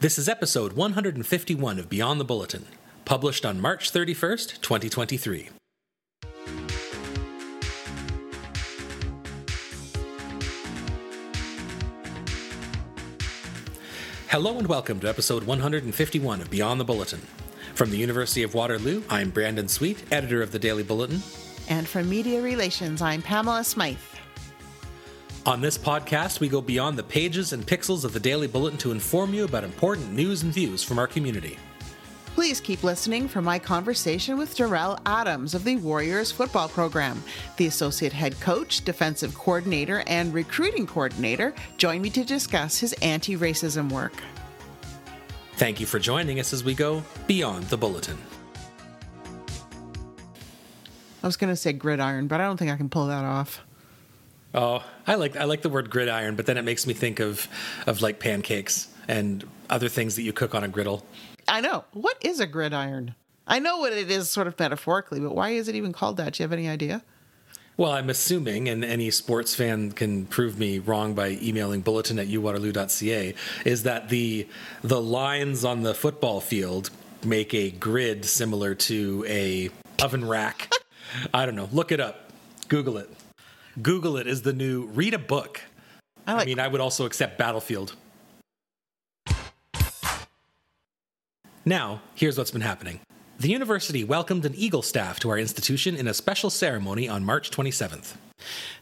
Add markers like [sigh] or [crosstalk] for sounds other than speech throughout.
This is episode 151 of Beyond the Bulletin, published on March 31st, 2023. Hello and welcome to episode 151 of Beyond the Bulletin. From the University of Waterloo, I'm Brandon Sweet, editor of the Daily Bulletin. And from Media Relations, I'm Pamela Smythe. On this podcast, we go beyond the pages and pixels of the Daily Bulletin to inform you about important news and views from our community. Please keep listening for my conversation with Darrell Adams of the Warriors football program. The associate head coach, defensive coordinator, and recruiting coordinator join me to discuss his anti racism work. Thank you for joining us as we go beyond the bulletin. I was going to say gridiron, but I don't think I can pull that off. Oh, I like I like the word gridiron, but then it makes me think of of like pancakes and other things that you cook on a griddle. I know. What is a gridiron? I know what it is sort of metaphorically, but why is it even called that? Do you have any idea? Well, I'm assuming, and any sports fan can prove me wrong by emailing bulletin at uwaterloo.ca, is that the the lines on the football field make a grid similar to a oven rack. [laughs] I don't know. Look it up. Google it. Google it is the new read a book. I, like I mean, I would also accept Battlefield. Now, here's what's been happening. The university welcomed an Eagle staff to our institution in a special ceremony on March 27th.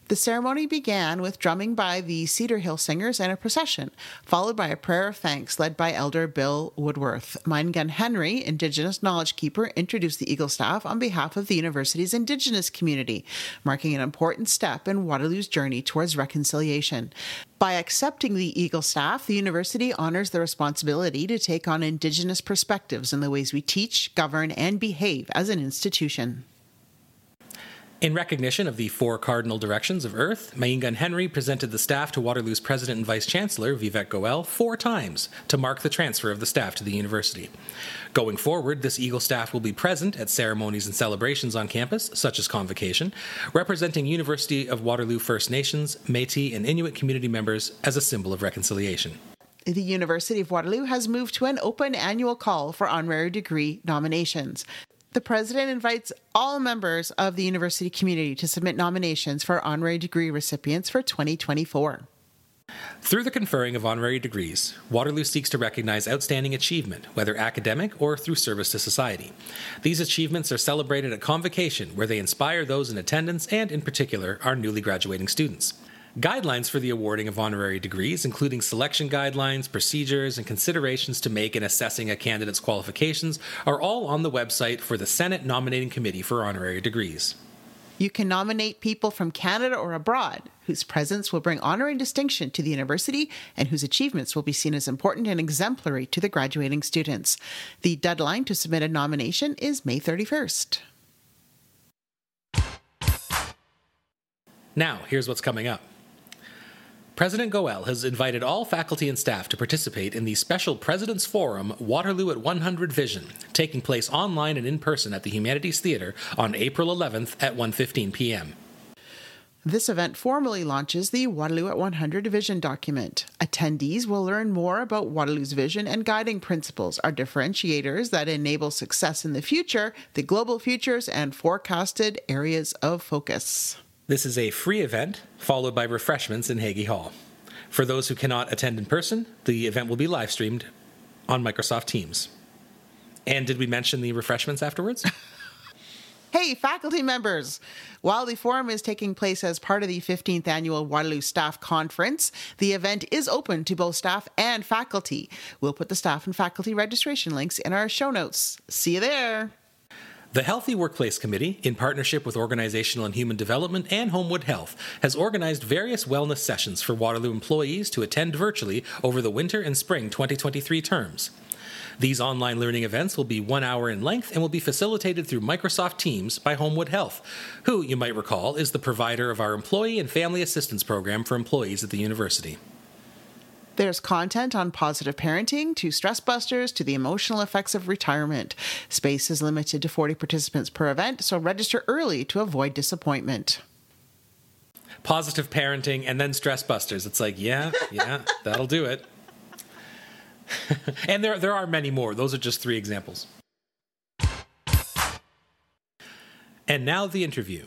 The ceremony began with drumming by the Cedar Hill Singers and a procession, followed by a prayer of thanks led by Elder Bill Woodworth. Myeengun Henry, Indigenous Knowledge Keeper, introduced the Eagle staff on behalf of the university's Indigenous community, marking an important step in Waterloo's journey towards reconciliation. By accepting the Eagle staff, the university honors the responsibility to take on Indigenous perspectives in the ways we teach, govern, and behave as an institution. In recognition of the four cardinal directions of Earth, Myeengun Henry presented the staff to Waterloo's president and vice chancellor, Vivek Goel, four times to mark the transfer of the staff to the university. Going forward, this Eagle staff will be present at ceremonies and celebrations on campus, such as convocation, representing University of Waterloo First Nations, Metis, and Inuit community members as a symbol of reconciliation. The University of Waterloo has moved to an open annual call for honorary degree nominations the president invites all members of the university community to submit nominations for honorary degree recipients for 2024. Through the conferring of honorary degrees, Waterloo seeks to recognize outstanding achievement, whether academic or through service to society. These achievements are celebrated at convocation, where they inspire those in attendance and, in particular, our newly graduating students. Guidelines for the awarding of honorary degrees, including selection guidelines, procedures, and considerations to make in assessing a candidate's qualifications, are all on the website for the Senate Nominating Committee for Honorary Degrees. You can nominate people from Canada or abroad whose presence will bring honor and distinction to the university and whose achievements will be seen as important and exemplary to the graduating students. The deadline to submit a nomination is May 31st. Now, here's what's coming up. President Goel has invited all faculty and staff to participate in the special President's Forum Waterloo at 100 Vision, taking place online and in person at the Humanities Theater on April 11th at 1:15 p.m. This event formally launches the Waterloo at 100 Vision document. Attendees will learn more about Waterloo's vision and guiding principles, our differentiators that enable success in the future, the global futures, and forecasted areas of focus. This is a free event, followed by refreshments in Hagey Hall. For those who cannot attend in person, the event will be live streamed on Microsoft Teams. And did we mention the refreshments afterwards? [laughs] Hey, faculty members! While the forum is taking place as part of the 15th annual Waterloo Staff Conference, the event is open to both staff and faculty. We'll put the staff and faculty registration links in our show notes. See you there! The Healthy Workplace Committee, in partnership with Organizational and Human Development and Homewood Health, has organized various wellness sessions for Waterloo employees to attend virtually over the winter and spring 2023 terms. These online learning events will be one hour in length and will be facilitated through Microsoft Teams by Homewood Health, who, you might recall, is the provider of our Employee and Family Assistance Program for employees at the university. There's content on positive parenting to stress busters to the emotional effects of retirement. Space is limited to 40 participants per event, so register early to avoid disappointment. Positive parenting and then stress busters. It's like, yeah, yeah, [laughs] that'll do it. [laughs] and there there are many more. Those are just three examples. And now the interview.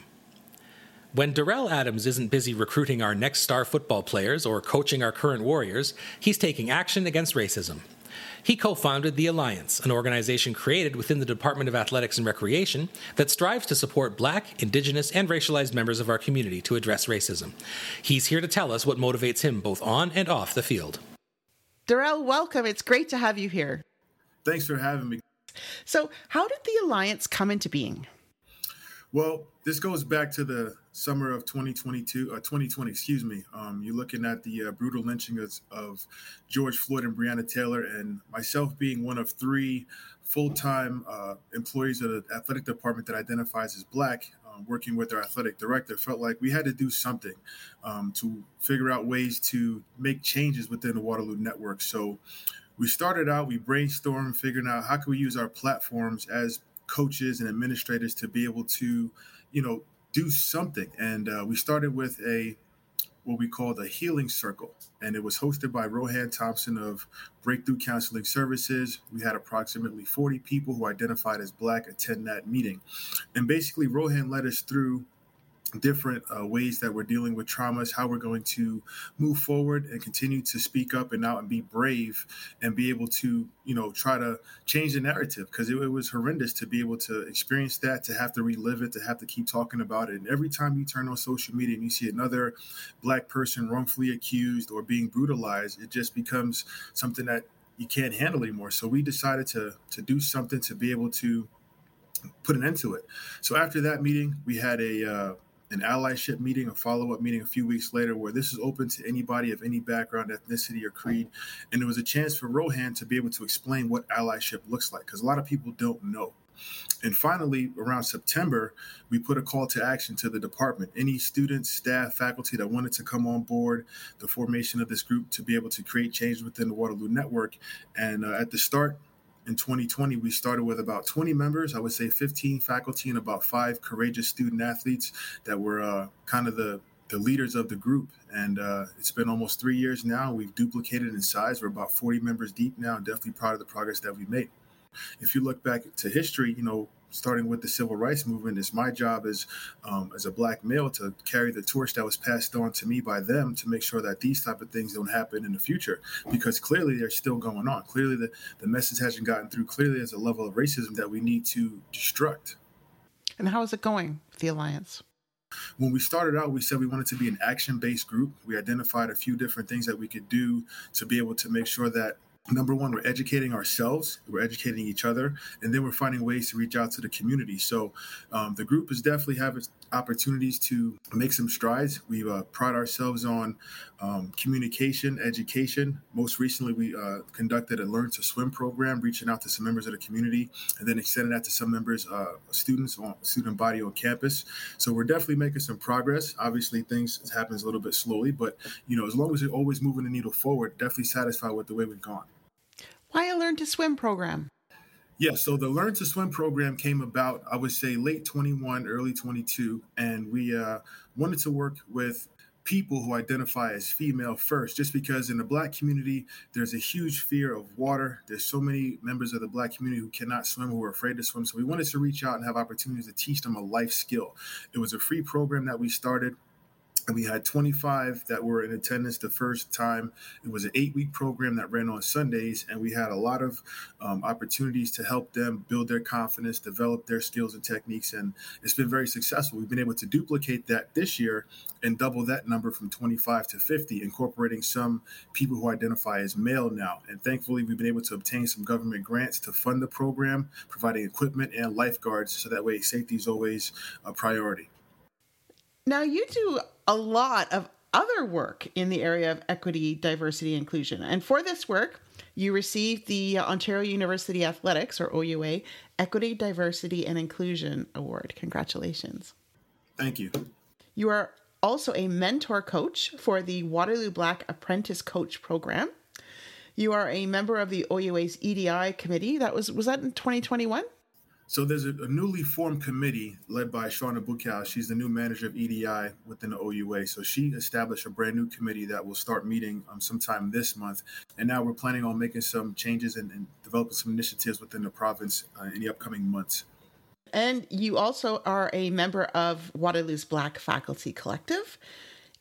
When Darrell Adams isn't busy recruiting our next star football players or coaching our current Warriors, he's taking action against racism. He co founded The Alliance, an organization created within the Department of Athletics and Recreation that strives to support black, indigenous, and racialized members of our community to address racism. He's here to tell us what motivates him both on and off the field. Darrell, welcome. It's great to have you here. Thanks for having me. So, how did the Alliance come into being? Well, this goes back to the summer of 2022, uh, 2020, excuse me. Um, you're looking at the uh, brutal lynching of, of, George Floyd and Breonna Taylor, and myself being one of three full-time uh, employees of the athletic department that identifies as Black. Uh, working with our athletic director, felt like we had to do something um, to figure out ways to make changes within the Waterloo network. So we started out, we brainstormed, figuring out how can we use our platforms as coaches and administrators to be able to, you know, do something. And uh, we started with a what we call the Healing Circle, and it was hosted by Rohan Thompson of Breakthrough Counseling Services. We had approximately 40 people who identified as Black attend that meeting, and basically Rohan led us through different uh, ways that we're dealing with traumas, how we're going to move forward and continue to speak up and out and be brave and be able to, you know, try to change the narrative because it, it, was horrendous to be able to experience that, to have to relive it, to have to keep talking about it. And every time you turn on social media and you see another black person wrongfully accused or being brutalized, it just becomes something that you can't handle anymore. So we decided to to do something to be able to put an end to it. So after that meeting, we had a uh, an allyship meeting, a follow up meeting a few weeks later, where this is open to anybody of any background, ethnicity, or creed. And it was a chance for Rohan to be able to explain what allyship looks like, because a lot of people don't know. And finally, around September, we put a call to action to the department. Any students, staff, faculty that wanted to come on board the formation of this group to be able to create change within the Waterloo Network. And uh, at the start, in 2020, we started with about 20 members, I would say 15 faculty and about five courageous student athletes that were uh, kind of the, the leaders of the group. And uh, it's been almost three years now. We've duplicated in size. We're about 40 members deep now, definitely proud of the progress that we made. If you look back to history, you know, starting with the civil rights movement, it's my job as um, as a black male to carry the torch that was passed on to me by them to make sure that these type of things don't happen in the future because clearly they're still going on. Clearly the, the message hasn't gotten through. Clearly there's a level of racism that we need to destruct. And how is it going, the Alliance? When we started out, we said we wanted to be an action based group. We identified a few different things that we could do to be able to make sure that number one, we're educating ourselves, we're educating each other, and then we're finding ways to reach out to the community. So um, the group is definitely having opportunities to make some strides. We uh, pride ourselves on um, communication, education. Most recently, we uh, conducted a Learn to Swim program, reaching out to some members of the community, and then extending that to some members, uh, students on student body on campus. So we're definitely making some progress. Obviously, things happens a little bit slowly, but you know, as long as we're always moving the needle forward, definitely satisfied with the way we've gone. Why a Learn to Swim program? Yeah, so the Learn to Swim program came about, I would say, late 21, early 22. And we uh, wanted to work with people who identify as female first, just because in the black community, there's a huge fear of water. There's so many members of the black community who cannot swim, who are afraid to swim. So we wanted to reach out and have opportunities to teach them a life skill. It was a free program that we started and we had 25 that were in attendance the first time. It was an eight week program that ran on Sundays, and we had a lot of um, opportunities to help them build their confidence, develop their skills and techniques, and it's been very successful. We've been able to duplicate that this year and double that number from 25 to 50, incorporating some people who identify as male now. And thankfully, we've been able to obtain some government grants to fund the program, providing equipment and lifeguards so that way safety is always a priority. Now, you do a lot of other work in the area of equity, diversity, inclusion. And for this work, you received the Ontario University Athletics, or OUA, Equity, Diversity, and Inclusion Award. Congratulations. Thank you. You are also a mentor coach for the Waterloo Black Apprentice Coach Program. You are a member of the OUA's EDI committee. That was was that in 2021? So there's a, a, newly formed committee led by Shauna Bukow. She's the new manager of EDI within the OUA. So she established a brand new committee that will start meeting um, sometime this month. And now we're planning on making some changes and, and developing some initiatives within the province uh, in the upcoming months. And you also are a member of Waterloo's Black Faculty Collective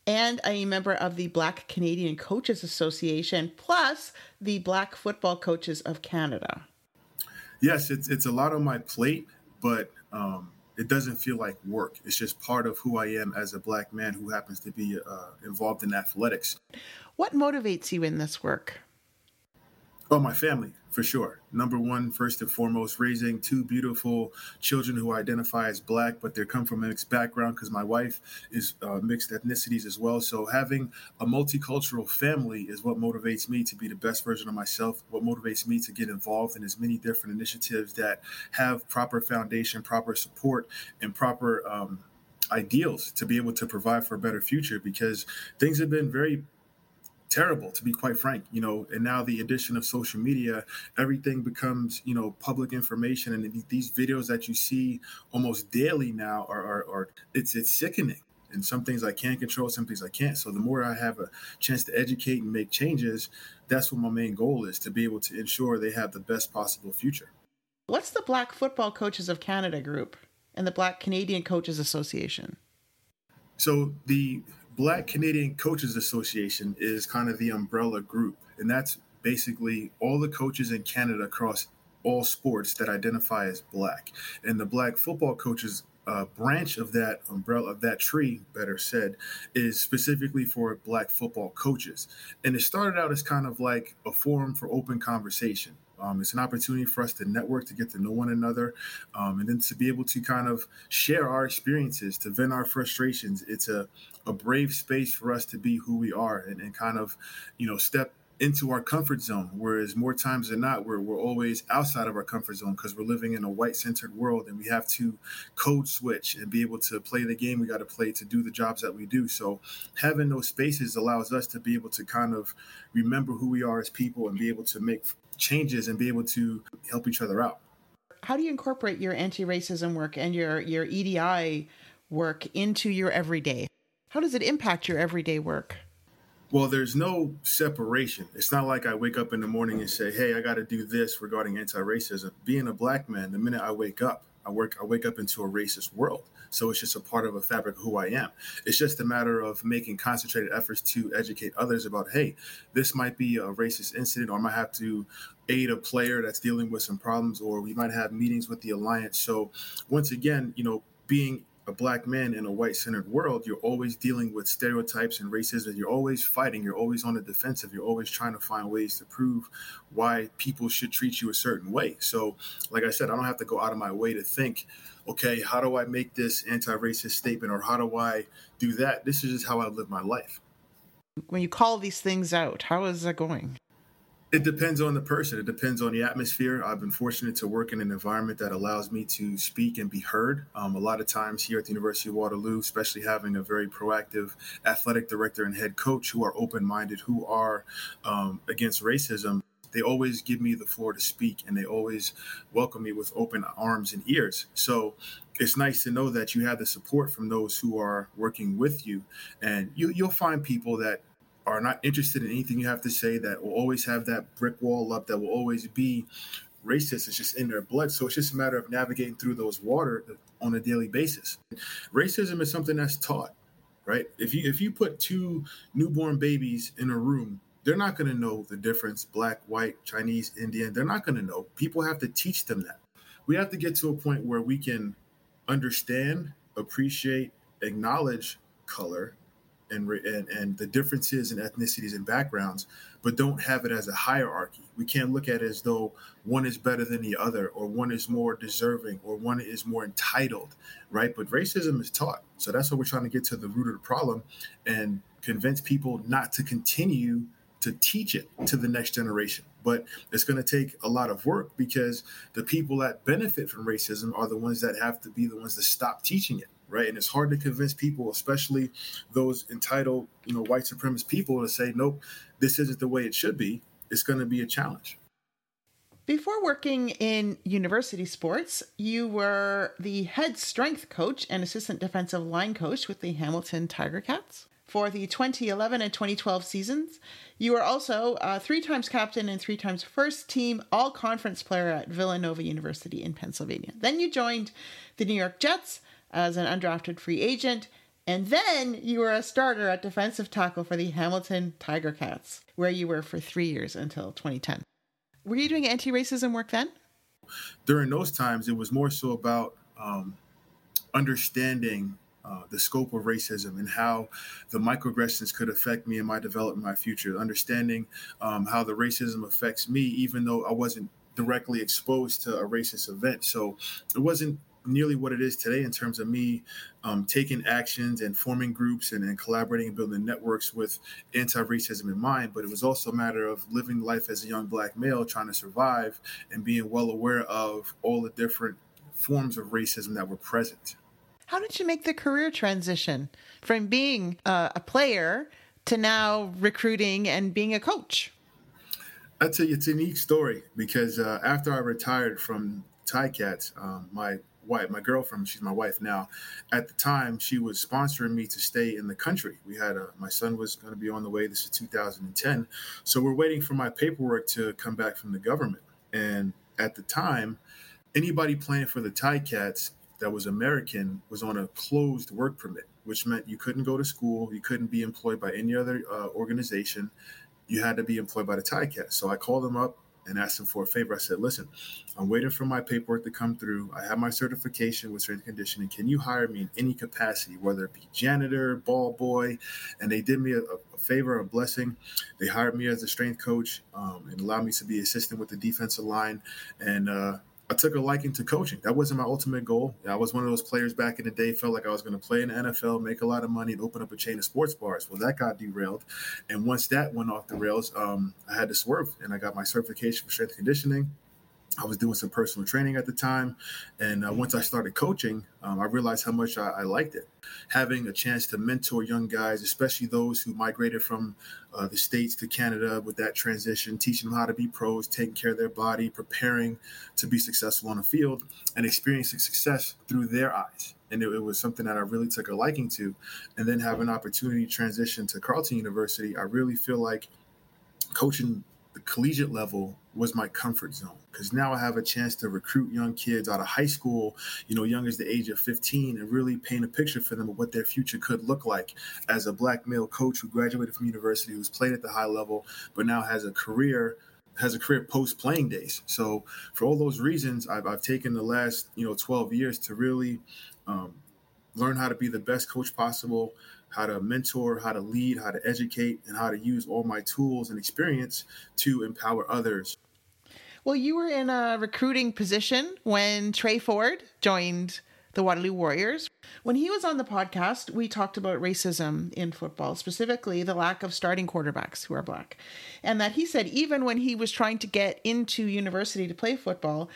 and a member of the Black Canadian Coaches Association, plus the Black Football Coaches of Canada yes, it's it's a lot on my plate, but um, it doesn't feel like work. It's just part of who I am as a black man who happens to be uh, involved in athletics. What motivates you in this work? Oh, my family for sure. Number one, first and foremost, raising two beautiful children who identify as black, but they come from a mixed background because my wife is uh, mixed ethnicities as well. So having a multicultural family is what motivates me to be the best version of myself. What motivates me to get involved in as many different initiatives that have proper foundation, proper support, and proper um, ideals to be able to provide for a better future. Because things have been very terrible to be quite frank you know and now the addition of social media everything becomes you know public information and these videos that you see almost daily now are, are, are it's it's sickening and some things I can control, some things I can't. So the more I have a chance to educate and make changes, that's what my main goal is to be able to ensure they have the best possible future. What's the Black Football Coaches of Canada group and the Black Canadian Coaches Association? So the Black Canadian Coaches Association is kind of the umbrella group, and that's basically all the coaches in Canada across all sports that identify as black. And the Black Football Coaches uh, branch of that umbrella of that tree, better said, is specifically for black football coaches. And it started out as kind of like a forum for open conversation. Um, it's an opportunity for us to network, to get to know one another, um, and then to be able to kind of share our experiences, to vent our frustrations. It's a, a brave space for us to be who we are and, and kind of, you know, step into our comfort zone. Whereas more times than not, we're, we're always outside of our comfort zone because we're living in a white centered world and we have to code switch and be able to play the game we got to play to do the jobs that we do. So having those spaces allows us to be able to kind of remember who we are as people and be able to make changes and be able to help each other out. How do you incorporate your anti-racism work and your your EDI work into your everyday? How does it impact your everyday work? Well, there's no separation. It's not like I wake up in the morning and say, "Hey, I got to do this regarding anti-racism." Being a black man, the minute I wake up, I work I wake up into a racist world. So it's just a part of a fabric of who I am. It's just a matter of making concentrated efforts to educate others about, hey, this might be a racist incident, or I might have to aid a player that's dealing with some problems, or we might have meetings with the alliance. So once again, you know, being a black man in a white centered world, you're always dealing with stereotypes and racism. You're always fighting. You're always on the defensive. You're always trying to find ways to prove why people should treat you a certain way. So, like I said, I don't have to go out of my way to think, okay, how do I make this anti racist statement or how do I do that? This is just how I live my life. When you call these things out, how is that going? It depends on the person. It depends on the atmosphere. I've been fortunate to work in an environment that allows me to speak and be heard. Um, a lot of times here at the University of Waterloo, especially having a very proactive athletic director and head coach who are open minded, who are um, against racism, they always give me the floor to speak and they always welcome me with open arms and ears. So it's nice to know that you have the support from those who are working with you. And you, you'll find people that are not interested in anything you have to say, that will always have that brick wall up, that will always be racist. It's just in their blood. So it's just a matter of navigating through those water uh, on a daily basis. Racism is something that's taught, right? If you if you put two newborn babies in a room, they're not going to know the difference black, white, Chinese, Indian. They're not going to know. People have to teach them that. We have to get to a point where we can understand, appreciate, acknowledge color and, and and the differences in ethnicities and backgrounds, but don't have it as a hierarchy. We can't look at it as though one is better than the other, or one is more deserving, or one is more entitled, right? But racism is taught, so that's what we're trying to get to the root of the problem, and convince people not to continue to teach it to the next generation. But it's going to take a lot of work because the people that benefit from racism are the ones that have to be the ones that stop teaching it right? And it's hard to convince people, especially those entitled, you know, white supremacist people, to say, nope, this isn't the way it should be. It's going to be a challenge. Before working in university sports, you were the head strength coach and assistant defensive line coach with the Hamilton Tiger Cats. For the 2011 and 2012 seasons, you were also uh, three times captain and three times first team all conference player at Villanova University in Pennsylvania. Then you joined the New York Jets as an undrafted free agent, and then you were a starter at defensive tackle for the Hamilton Tiger Cats, where you were for three years until 2010. Were you doing anti racism work then? During those times, it was more so about um, understanding uh, the scope of racism and how the microaggressions could affect me in my development, my future. Understanding um, how the racism affects me, even though I wasn't directly exposed to a racist event. So it wasn't nearly what it is today in terms of me um, taking actions and forming groups and, and, collaborating and building networks with anti-racism in mind. But it was also a matter of living life as a young black male trying to survive and being well aware of all the different forms of racism that were present. How did you make the career transition from being uh, a player to now recruiting and being a coach? I'd say it's a unique story because uh, after I retired from Ticats, um, my wife, my girlfriend, she's my wife now. At the time, she was sponsoring me to stay in the country. We had a, my son was going to be on the way. This is 2010. So we're waiting for my paperwork to come back from the government. And at the time, anybody playing for the Ticats that was American was on a closed work permit, which meant you couldn't go to school, you couldn't be employed by any other uh, organization. You had to be employed by the Ticats. So I called them up and asked him for a favor. I said, listen, I'm waiting for my paperwork to come through. I have my certification with strength conditioning. Can you hire me in any capacity, whether it be janitor, ball boy? And they did me a, a favor, a blessing. They hired me as a strength coach um, and allowed me to be assistant with the defensive line. And uh, I took a liking to coaching. That wasn't my ultimate goal. I was one of those players back in the day, felt like I was going to play in the NFL, make a lot of money, and open up a chain of sports bars. Well, that got derailed. And once that went off the rails, um, I had to swerve and I got my certification for strength conditioning. I was doing some personal training at the time. And uh, once I started coaching, um, I realized how much I, I, liked it. Having a chance to mentor young guys, especially those who migrated from uh, the States to Canada with that transition, teaching them how to be pros, taking care of their body, preparing to be successful on the field, and experiencing success through their eyes. And it, it was something that I really took a liking to. And then have an opportunity to transition to Carleton University, I really feel like coaching the collegiate level was my comfort zone because now I have a chance to recruit young kids out of high school, you know, young as the age of 15, and really paint a picture for them of what their future could look like as a black male coach who graduated from university, who's played at the high level, but now has a career has a career post playing days. So for all those reasons, I've, I've taken the last you know 12 years to really um, learn how to be the best coach possible, how to mentor, how to lead, how to educate, and how to use all my tools and experience to empower others. Well, you were in a recruiting position when Trey Ford joined the Waterloo Warriors. When he was on the podcast, we talked about racism in football, specifically the lack of starting quarterbacks who are black. And that he said even when he was trying to get into university to play football,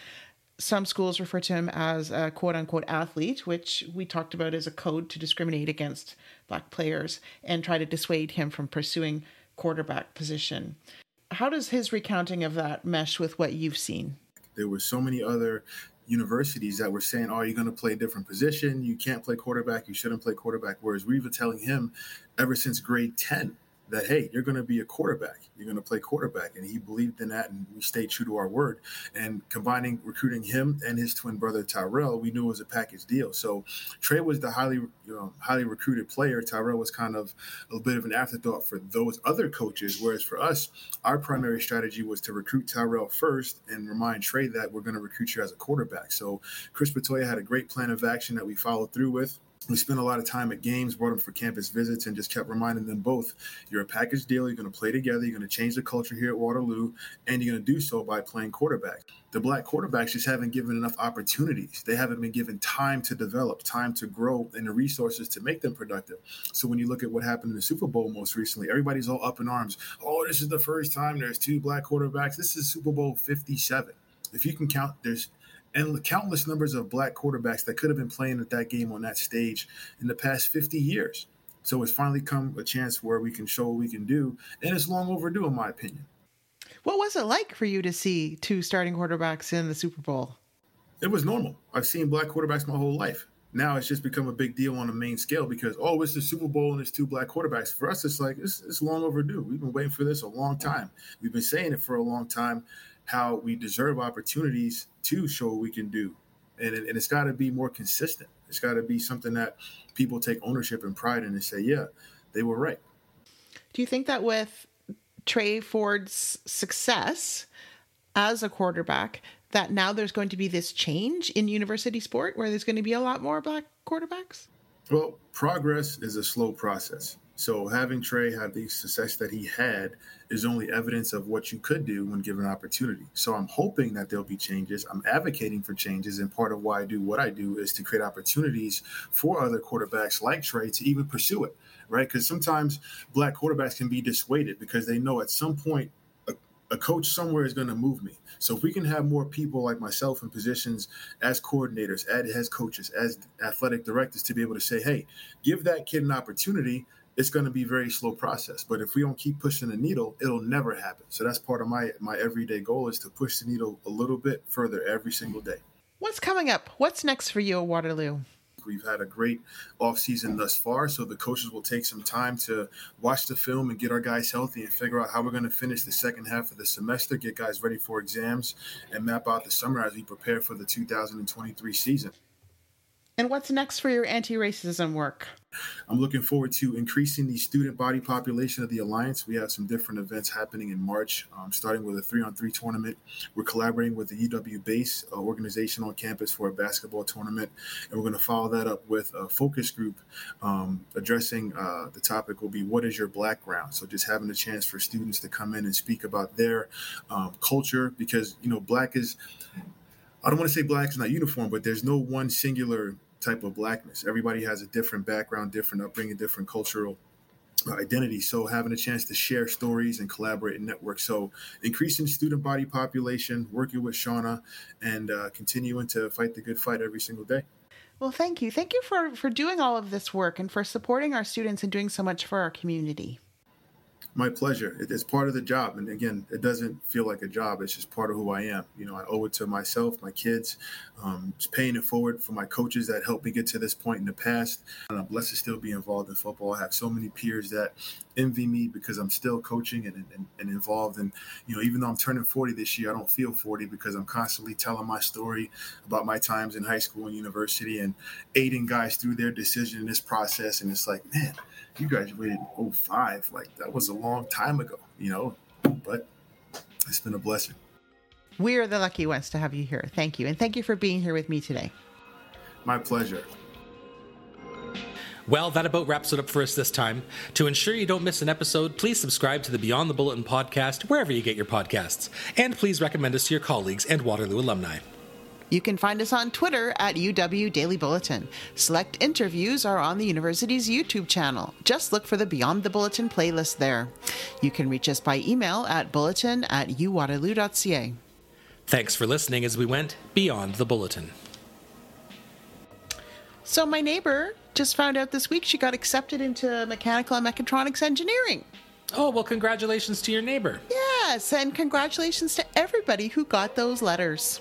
some schools refer to him as a quote unquote athlete, which we talked about as a code to discriminate against black players and try to dissuade him from pursuing quarterback position. How does his recounting of that mesh with what you've seen? There were so many other universities that were saying, "Oh, you're going to play a different position. You can't play quarterback. You shouldn't play quarterback." Whereas we were telling him ever since grade ten that hey, you're going to be a quarterback. You're going to play quarterback, and he believed in that, and we stayed true to our word. And combining recruiting him and his twin brother Tyrell, we knew it was a package deal. So Trey was the highly you know, highly recruited player. Tyrell was kind of a bit of an afterthought for those other coaches, whereas for us, our primary strategy was to recruit Tyrell first and remind Trey that we're going to recruit you as a quarterback. So Chris Bertoia had a great plan of action that we followed through with we spent a lot of time at games, brought them for campus visits, and just kept reminding them both you're a package deal, you're going to play together, you're going to change the culture here at Waterloo, and you're going to do so by playing quarterback. The black quarterbacks just haven't given enough opportunities. They haven't been given time to develop, time to grow, and the resources to make them productive. So when you look at what happened in the Super Bowl most recently, everybody's all up in arms. Oh, this is the first time there's two black quarterbacks. This is Super Bowl 57. If you can count, there's and countless numbers of black quarterbacks that could have been playing at that game on that stage in the past 50 years. So it's finally come a chance where we can show what we can do, and it's long overdue, in my opinion. What was it like for you to see two starting quarterbacks in the Super Bowl? It was normal. I've seen black quarterbacks my whole life. Now it's just become a big deal on a main scale because oh, it's the Super Bowl and it's two black quarterbacks. For us, it's like it's, it's long overdue. We've been waiting for this a long time. We've been saying it for a long time. How we deserve opportunities to show what we can do, and, and it's got to be more consistent. It's got to be something that people take ownership and pride in and say, yeah, they were right. Do you think that with Trey Ford's success as a quarterback, that now there's going to be this change in university sport where there's going to be a lot more black quarterbacks? Well, progress is a slow process. So having Trey have the success that he had is only evidence of what you could do when given opportunity. So I'm hoping that there'll be changes. I'm advocating for changes, and part of why I do what I do is to create opportunities for other quarterbacks like Trey to even pursue it, right? Because sometimes black quarterbacks can be dissuaded because they know at some point a coach somewhere is going to move me. So if we can have more people like myself in positions as coordinators, as coaches, as athletic directors to be able to say, hey, give that kid an opportunity, it's going to be a very slow process. But if we don't keep pushing the needle, it'll never happen. So that's part of my my everyday goal is to push the needle a little bit further every single day. What's coming up? What's next for you at Waterloo? We've had a great offseason thus far, so the coaches will take some time to watch the film and get our guys healthy and figure out how we're going to finish the second half of the semester, get guys ready for exams, and map out the summer as we prepare for the 2023 season. And what's next for your anti racism work? I'm looking forward to increasing the student body population of the Alliance. We have some different events happening in March, um, starting with a three on three tournament. We're collaborating with the UW BASE uh, organization on campus for a basketball tournament. And we're going to follow that up with a focus group um, addressing uh, the topic will be what is your background? So just having a chance for students to come in and speak about their um, culture because, you know, black is. I don't want to say black is not uniform, but there's no one singular type of blackness. Everybody has a different background, different upbringing, different cultural uh, identity. So having a chance to share stories and collaborate and network. So increasing student body population, working with Shauna, and uh, continuing to fight the good fight every single day. Well, thank you. Thank you for, for doing all of this work and for supporting our students and doing so much for our community. My pleasure. It's part of the job. And again, it doesn't feel like a job. It's just part of who I am. You know, I owe it to myself, my kids, um, just paying it forward for my coaches that helped me get to this point in the past. And I'm blessed to still be involved in football. I have so many peers that envy me because I'm still coaching and, and, and involved. And, you know, even though I'm turning 40 this year, I don't feel 40 because I'm constantly telling my story about my times in high school and university and aiding guys through their decision in this process. And it's like, man, you graduated in 05. Like that was a long time ago, you know, but it's been a blessing. We are the lucky ones to have you here. Thank you. And thank you for being here with me today. My pleasure. Well, that about wraps it up for us this time. To ensure you don't miss an episode, please subscribe to the Beyond the Bulletin podcast wherever you get your podcasts. And please recommend us to your colleagues and Waterloo alumni. You can find us on Twitter at UW Daily Bulletin. Select interviews are on the university's YouTube channel. Just look for the Beyond the Bulletin playlist there. You can reach us by email at bulletin at uwaterloo.ca. Thanks for listening as we went Beyond the Bulletin. So, my neighbor just found out this week she got accepted into mechanical and mechatronics engineering. Oh, well, congratulations to your neighbor. Yes, and congratulations to everybody who got those letters.